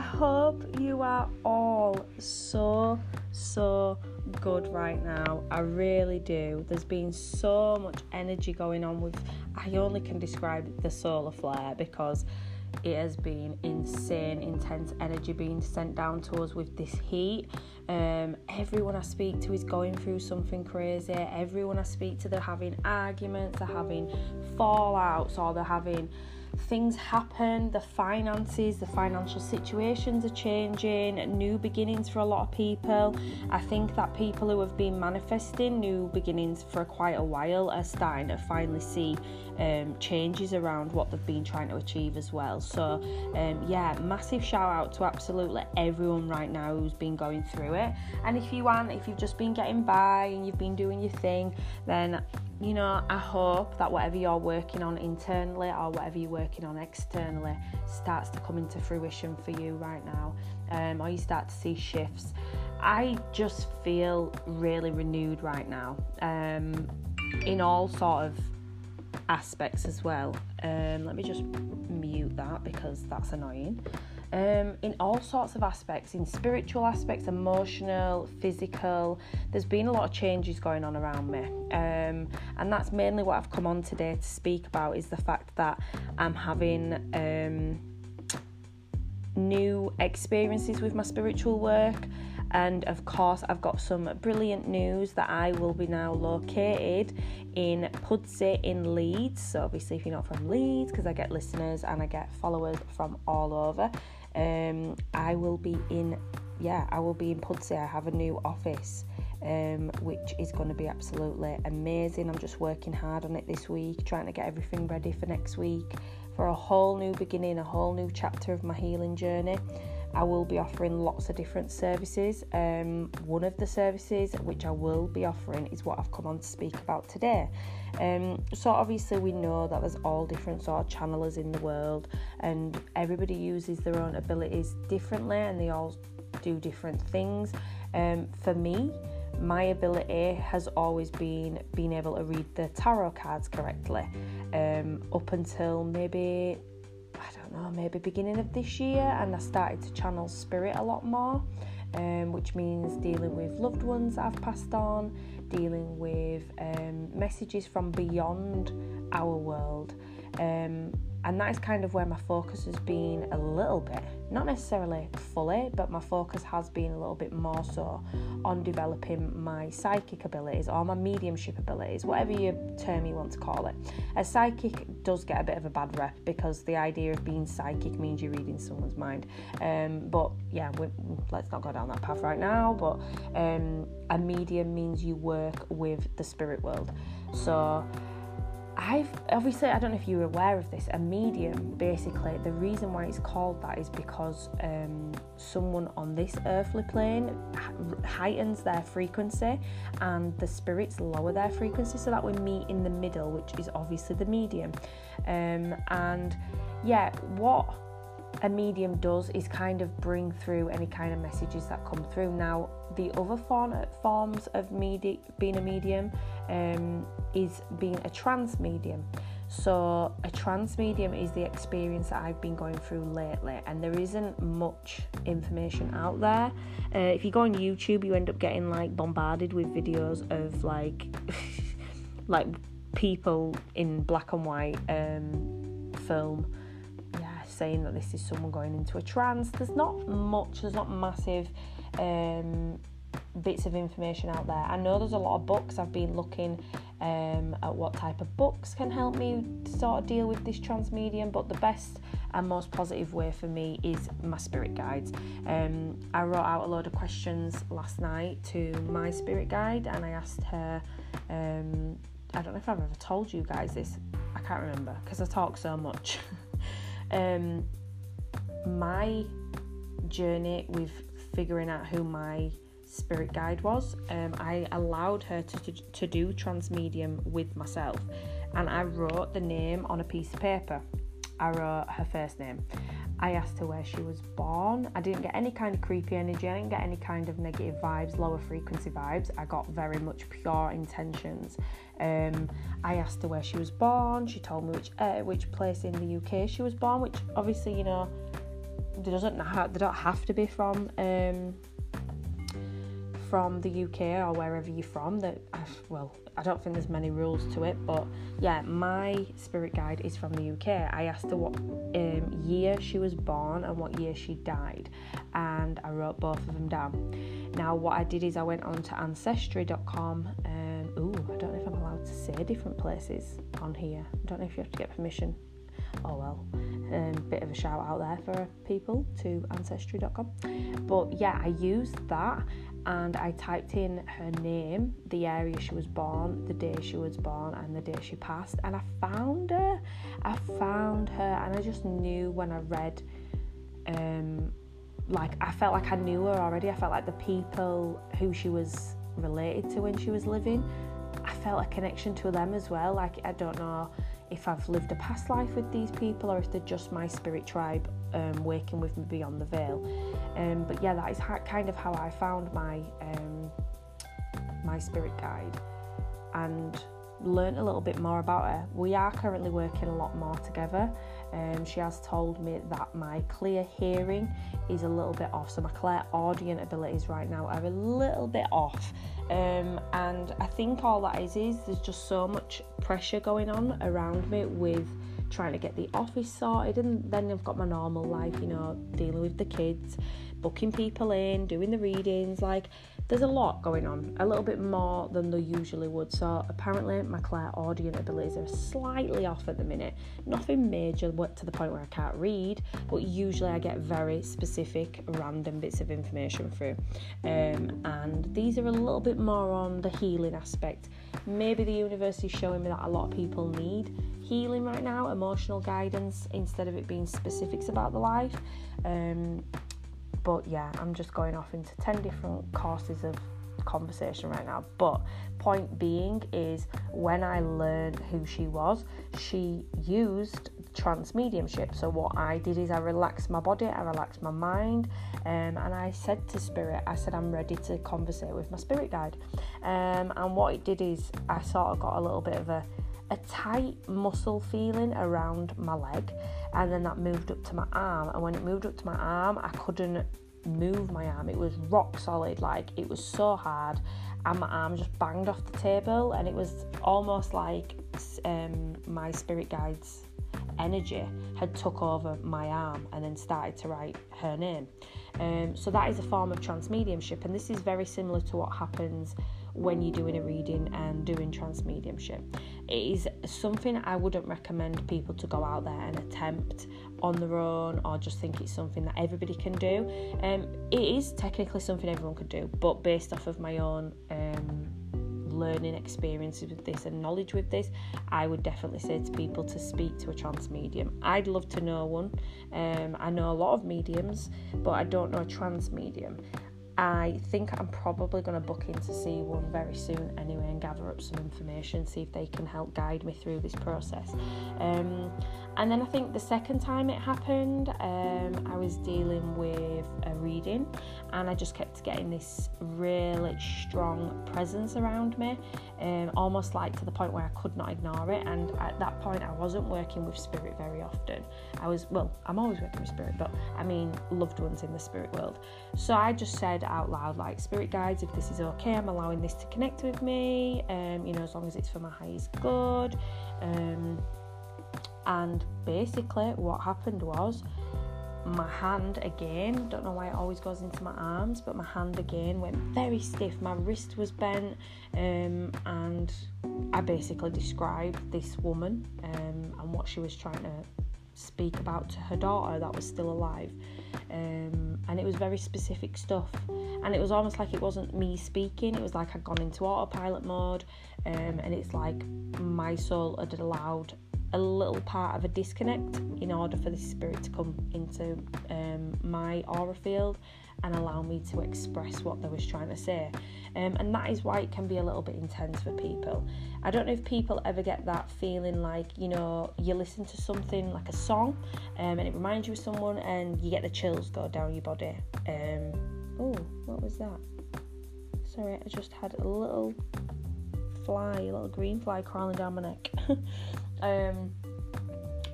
I hope you are all so, so good right now. I really do. There's been so much energy going on with, I only can describe the solar flare because it has been insane, intense energy being sent down to us with this heat. Um, everyone I speak to is going through something crazy. Everyone I speak to, they're having arguments, they're having fallouts, or they're having things happen, the finances, the financial situations are changing, new beginnings for a lot of people. I think that people who have been manifesting new beginnings for quite a while are starting to finally see um, changes around what they've been trying to achieve as well. So, um, yeah, massive shout out to absolutely everyone right now who's been going through it. And if you aren't, if you've just been getting by and you've been doing your thing, then you know, I hope that whatever you're working on internally or whatever you're working on externally starts to come into fruition for you right now, um, or you start to see shifts. I just feel really renewed right now um, in all sort of aspects as well. Um, let me just mute that because that's annoying um, in all sorts of aspects, in spiritual aspects, emotional, physical. There's been a lot of changes going on around me, um, and that's mainly what I've come on today to speak about. Is the fact that I'm having um, new experiences with my spiritual work. And of course, I've got some brilliant news that I will be now located in Pudsey in Leeds. So, obviously, if you're not from Leeds, because I get listeners and I get followers from all over, um, I will be in, yeah, I will be in Pudsey. I have a new office, um, which is going to be absolutely amazing. I'm just working hard on it this week, trying to get everything ready for next week for a whole new beginning, a whole new chapter of my healing journey. I will be offering lots of different services. Um, one of the services which I will be offering is what I've come on to speak about today. Um, so obviously we know that there's all different sort of channelers in the world, and everybody uses their own abilities differently, and they all do different things. Um, for me, my ability has always been being able to read the tarot cards correctly. Um, up until maybe don't know, maybe beginning of this year, and I started to channel spirit a lot more, um, which means dealing with loved ones I've passed on, dealing with um, messages from beyond our world. Um, and that is kind of where my focus has been a little bit not necessarily fully but my focus has been a little bit more so on developing my psychic abilities or my mediumship abilities whatever you term you want to call it. A psychic does get a bit of a bad rep because the idea of being psychic means you're reading someone's mind. Um, but yeah let's not go down that path right now but um, a medium means you work with the spirit world. So I've obviously I don't know if you're aware of this. A medium, basically, the reason why it's called that is because um, someone on this earthly plane heightens their frequency, and the spirits lower their frequency, so that we meet in the middle, which is obviously the medium. Um, and yeah, what a medium does is kind of bring through any kind of messages that come through. Now, the other form, forms of medi- being a medium um, is being a trance medium. So, a trance medium is the experience that I've been going through lately, and there isn't much information out there. Uh, if you go on YouTube, you end up getting like bombarded with videos of like, like people in black and white um, film saying that this is someone going into a trance. There's not much, there's not massive um, bits of information out there. I know there's a lot of books. I've been looking um, at what type of books can help me sort of deal with this trance medium, but the best and most positive way for me is my spirit guides. Um, I wrote out a load of questions last night to my spirit guide and I asked her, um, I don't know if I've ever told you guys this, I can't remember because I talk so much. um, my journey with figuring out who my spirit guide was, um, I allowed her to, to, to do trance medium with myself, and I wrote the name on a piece of paper. I wrote her first name. I asked her where she was born. I didn't get any kind of creepy energy. I didn't get any kind of negative vibes, lower frequency vibes. I got very much pure intentions. Um, I asked her where she was born. She told me which uh, which place in the UK she was born, which obviously you know they doesn't they don't have to be from um, from the UK or wherever you're from. That well, I don't think there's many rules to it, but yeah, my spirit guide is from the UK. I asked her what um, year she was born and what year she died, and I wrote both of them down. Now, what I did is I went on to ancestry.com. Um, ooh, I don't know if I'm allowed to say different places on here. I don't know if you have to get permission. Oh well, um, bit of a shout out there for people to ancestry.com. But yeah, I used that and I typed in her name, the area she was born, the day she was born, and the day she passed, and I found her. I found her, and I just knew when I read, um, like I felt like I knew her already. I felt like the people who she was related to when she was living, I felt a connection to them as well. Like I don't know if I've lived a past life with these people or if they're just my spirit tribe um, working with me beyond the veil. Um, but yeah, that is ha- kind of how I found my um, my spirit guide and learned a little bit more about her. We are currently working a lot more together. Um, she has told me that my clear hearing is a little bit off, so my clairaudient abilities right now are a little bit off. Um, and I think all that is is there's just so much pressure going on around me with trying to get the office sorted, and then I've got my normal life, you know, dealing with the kids, booking people in, doing the readings. Like, there's a lot going on, a little bit more than they usually would. So apparently, my clairaudient abilities are slightly off at the minute. Nothing major to the point where I can't read, but usually I get very specific, random bits of information through. Um, and these are a little bit more on the healing aspect. Maybe the universe is showing me that a lot of people need healing right now, emotional guidance instead of it being specifics about the life. Um, but yeah, I'm just going off into 10 different courses of conversation right now. But point being is when I learned who she was, she used trance mediumship. So what I did is I relaxed my body, I relaxed my mind, um, and I said to spirit, I said I'm ready to conversate with my spirit guide. Um, and what it did is I sort of got a little bit of a a tight muscle feeling around my leg and then that moved up to my arm. And when it moved up to my arm I couldn't move my arm. It was rock solid like it was so hard and my arm just banged off the table and it was almost like um, my spirit guides energy had took over my arm and then started to write her name. Um, so that is a form of trance mediumship and this is very similar to what happens when you're doing a reading and doing trance mediumship. It is something I wouldn't recommend people to go out there and attempt on their own or just think it's something that everybody can do. Um, it is technically something everyone could do, but based off of my own um, learning experiences with this and knowledge with this, I would definitely say to people to speak to a trance medium. I'd love to know one. Um, I know a lot of mediums, but I don't know a trance medium. I think I'm probably going to book in to see one very soon anyway and gather up some information, see if they can help guide me through this process. Um, and then I think the second time it happened, um, I was dealing with a reading and I just kept getting this really strong presence around me, um, almost like to the point where I could not ignore it. And at that point, I wasn't working with spirit very often. I was, well, I'm always working with spirit, but I mean loved ones in the spirit world. So I just said out loud, like, spirit guides, if this is okay, I'm allowing this to connect with me, um, you know, as long as it's for my highest good. Um, and basically, what happened was my hand again, don't know why it always goes into my arms, but my hand again went very stiff. My wrist was bent, um, and I basically described this woman um, and what she was trying to speak about to her daughter that was still alive. Um, and it was very specific stuff. And it was almost like it wasn't me speaking, it was like I'd gone into autopilot mode, um, and it's like my soul had allowed a little part of a disconnect in order for the spirit to come into um, my aura field and allow me to express what they was trying to say. Um, and that is why it can be a little bit intense for people. I don't know if people ever get that feeling like you know you listen to something like a song um, and it reminds you of someone and you get the chills go down your body. Um, oh what was that? Sorry i just had a little fly a little green fly crawling down my neck Um,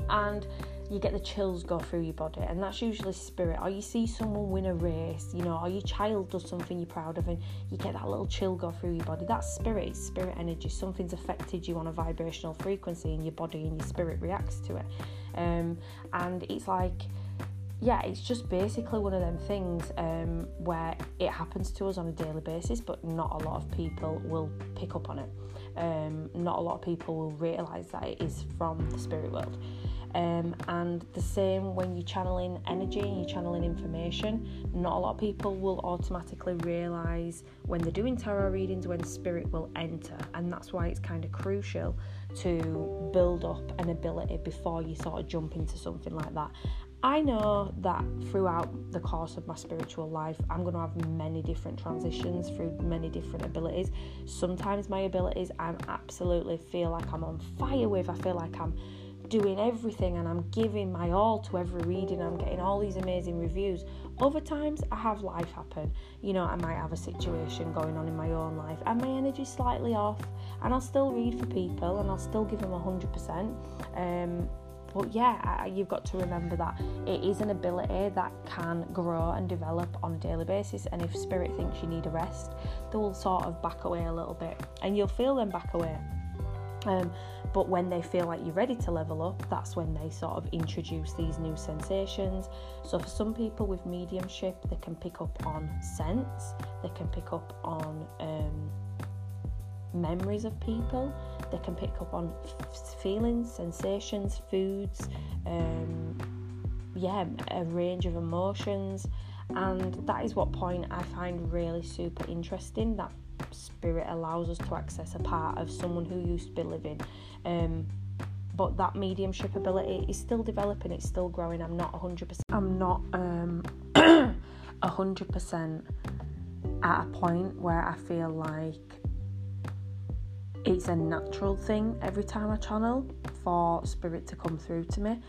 and you get the chills go through your body, and that's usually spirit. Or you see someone win a race, you know, or your child does something you're proud of, and you get that little chill go through your body. That's spirit, it's spirit energy. Something's affected you on a vibrational frequency, and your body and your spirit reacts to it. Um, and it's like, yeah, it's just basically one of them things um, where it happens to us on a daily basis, but not a lot of people will pick up on it. Um, not a lot of people will realise that it is from the spirit world. Um, and the same when you're channeling energy and you're channeling information, not a lot of people will automatically realise when they're doing tarot readings when spirit will enter, and that's why it's kind of crucial to build up an ability before you sort of jump into something like that. I know that throughout the course of my spiritual life, I'm going to have many different transitions through many different abilities. Sometimes my abilities I absolutely feel like I'm on fire with, I feel like I'm doing everything and I'm giving my all to every reading. I'm getting all these amazing reviews. Other times I have life happen. You know, I might have a situation going on in my own life and my energy's slightly off and I'll still read for people and I'll still give them 100%. Um, but yeah, you've got to remember that it is an ability that can grow and develop on a daily basis. And if spirit thinks you need a rest, they will sort of back away a little bit and you'll feel them back away. Um, but when they feel like you're ready to level up, that's when they sort of introduce these new sensations. So, for some people with mediumship, they can pick up on scents, they can pick up on um, memories of people, they can pick up on feelings, sensations, foods, um, yeah, a range of emotions. And that is what point I find really super interesting that spirit allows us to access a part of someone who used to be living. Um, but that mediumship ability is still developing, it's still growing. I'm not 100%. I'm not um, 100% at a point where I feel like it's a natural thing every time I channel for spirit to come through to me.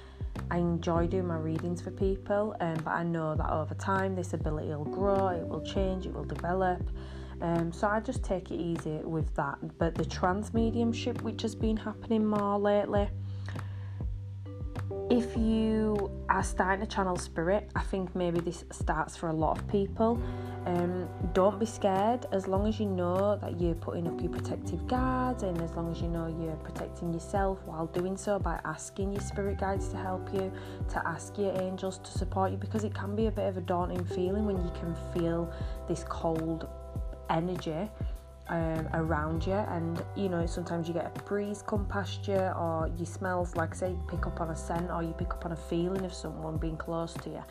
I enjoy doing my readings for people, um, but I know that over time this ability will grow, it will change, it will develop. Um, so I just take it easy with that. But the trance mediumship, which has been happening more lately, if you are starting to channel spirit, I think maybe this starts for a lot of people. Um, don't be scared as long as you know that you're putting up your protective guards and as long as you know you're protecting yourself while doing so by asking your spirit guides to help you, to ask your angels to support you because it can be a bit of a daunting feeling when you can feel this cold energy um, around you. And you know sometimes you get a breeze come past you or you smell like say you pick up on a scent or you pick up on a feeling of someone being close to you.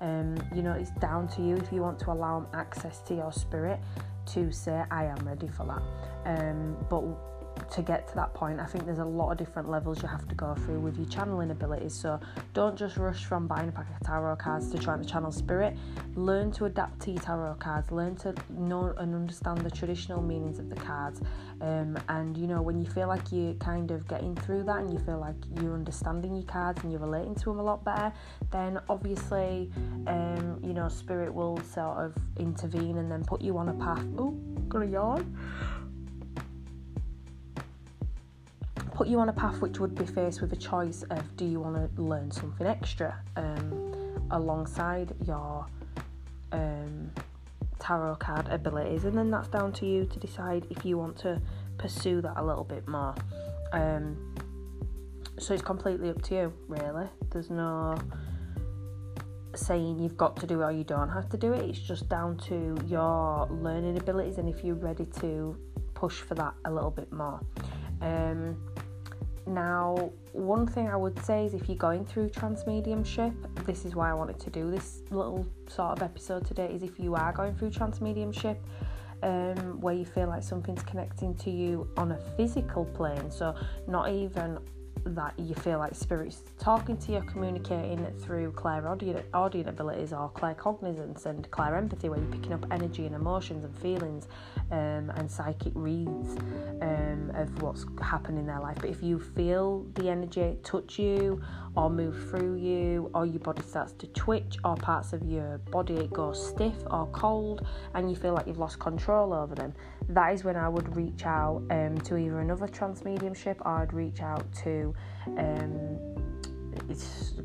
Um, you know it's down to you if you want to allow access to your spirit to say I am ready for that. Um, but to get to that point, I think there's a lot of different levels you have to go through with your channeling abilities. So don't just rush from buying a pack of tarot cards to trying to channel spirit. Learn to adapt to your tarot cards. Learn to know and understand the traditional meanings of the cards. Um, and you know, when you feel like you're kind of getting through that and you feel like you're understanding your cards and you're relating to them a lot better, then obviously, um, you know, spirit will sort of intervene and then put you on a path. Oh, gonna yawn put you on a path which would be faced with a choice of do you want to learn something extra um, alongside your um, tarot card abilities, and then that's down to you to decide if you want to pursue that a little bit more. Um, so it's completely up to you, really. There's no saying you've got to do it or you don't have to do it. It's just down to your learning abilities and if you're ready to push for that a little bit more. Um, now, one thing I would say is if you're going through trance mediumship, this is why I wanted to do this little sort of episode today. Is if you are going through trance mediumship, um, where you feel like something's connecting to you on a physical plane, so not even that you feel like spirits talking to you, communicating through clairaudient audience abilities or claircognizance and clairempathy, where you're picking up energy and emotions and feelings um, and psychic reads um, of what's happened in their life. But if you feel the energy touch you or move through you, or your body starts to twitch, or parts of your body go stiff or cold, and you feel like you've lost control over them, that is when I would reach out um, to either another trance mediumship or I'd reach out to um,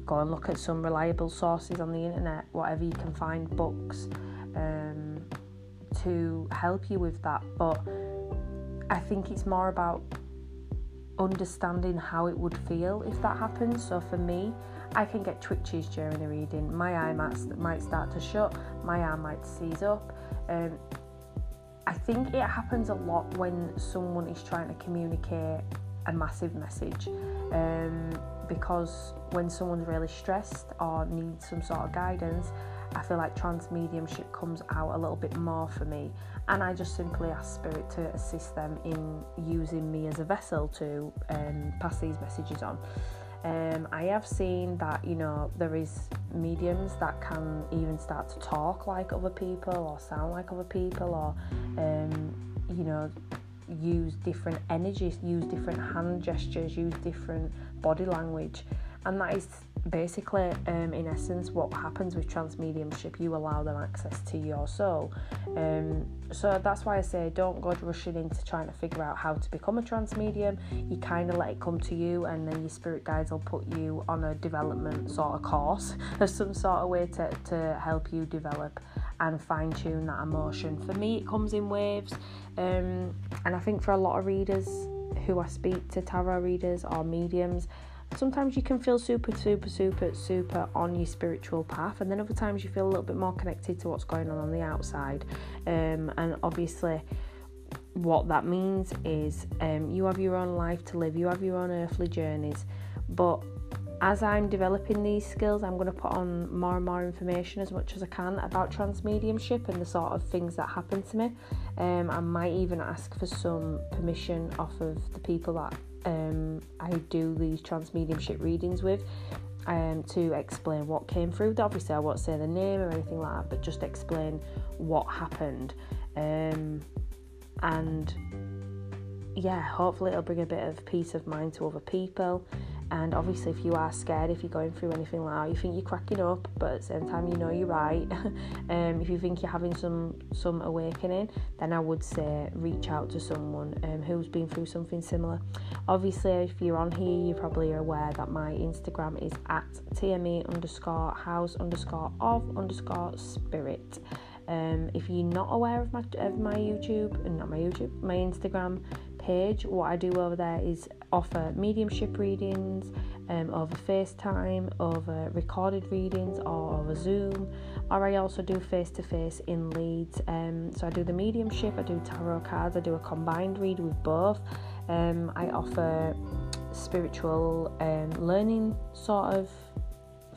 go and look at some reliable sources on the internet, whatever you can find, books, um, to help you with that. But I think it's more about understanding how it would feel if that happens. So for me, I can get twitches during the reading. My eye might, might start to shut, my arm might seize up. Um, I think it happens a lot when someone is trying to communicate a massive message. Um, because when someone's really stressed or needs some sort of guidance, I feel like trance mediumship comes out a little bit more for me, and I just simply ask Spirit to assist them in using me as a vessel to um, pass these messages on. Um, I have seen that you know there is mediums that can even start to talk like other people or sound like other people or um, you know use different energies, use different hand gestures, use different body language, and that is basically, um, in essence, what happens with trance mediumship. You allow them access to your soul. Um, so that's why I say don't go rushing into trying to figure out how to become a trance medium. You kind of let it come to you, and then your spirit guides will put you on a development sort of course of some sort of way to, to help you develop and fine tune that emotion. For me, it comes in waves, um, and I think for a lot of readers who I speak to, tarot readers or mediums, sometimes you can feel super, super, super, super on your spiritual path, and then other times you feel a little bit more connected to what's going on on the outside. Um, and obviously, what that means is um, you have your own life to live, you have your own earthly journeys, but as I'm developing these skills, I'm going to put on more and more information as much as I can about trance mediumship and the sort of things that happen to me. Um, I might even ask for some permission off of the people that um, I do these trance mediumship readings with um, to explain what came through. Obviously, I won't say the name or anything like that, but just explain what happened. Um, and yeah, hopefully, it'll bring a bit of peace of mind to other people. And obviously, if you are scared, if you're going through anything like that, you think you're cracking up, but at the same time, you know you're right. um, if you think you're having some some awakening, then I would say reach out to someone um, who's been through something similar. Obviously, if you're on here, you probably are aware that my Instagram is at tme underscore house underscore of underscore spirit. Um, if you're not aware of my of my YouTube, and not my YouTube, my Instagram page, what I do over there is offer mediumship readings um, over FaceTime, over recorded readings, or over Zoom. Or I also do face to face in Leeds. Um, so I do the mediumship, I do tarot cards, I do a combined read with both. Um, I offer spiritual um, learning sort of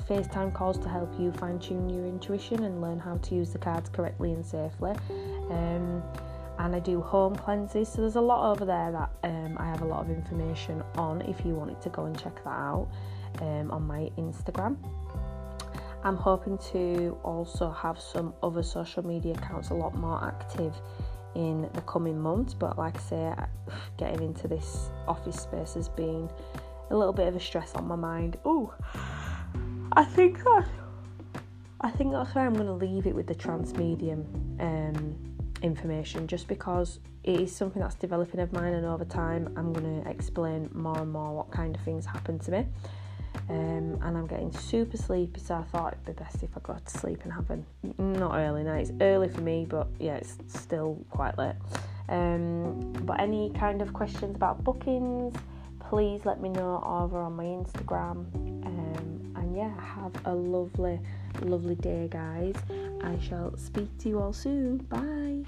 FaceTime calls to help you fine tune your intuition and learn how to use the cards correctly and safely. Um, and I do home cleanses. So there's a lot over there that um, I have a lot of information on if you wanted to go and check that out um, on my Instagram. I'm hoping to also have some other social media accounts a lot more active in the coming months, but like I say, getting into this office space has been a little bit of a stress on my mind. Oh, I think that I think that's why I'm going to leave it with the trance medium. Um, information. Just because it is something that's developing of mine and over time I'm going to explain more and more what kind of things happen to me. Um, and I'm getting super sleepy so I thought it'd be best if I got to sleep and have a not early night. It's early for me but yeah it's still quite late. Um, but any kind of questions about bookings please let me know over on my Instagram. Um, and yeah have a lovely lovely day guys I shall speak to you all soon. Bye.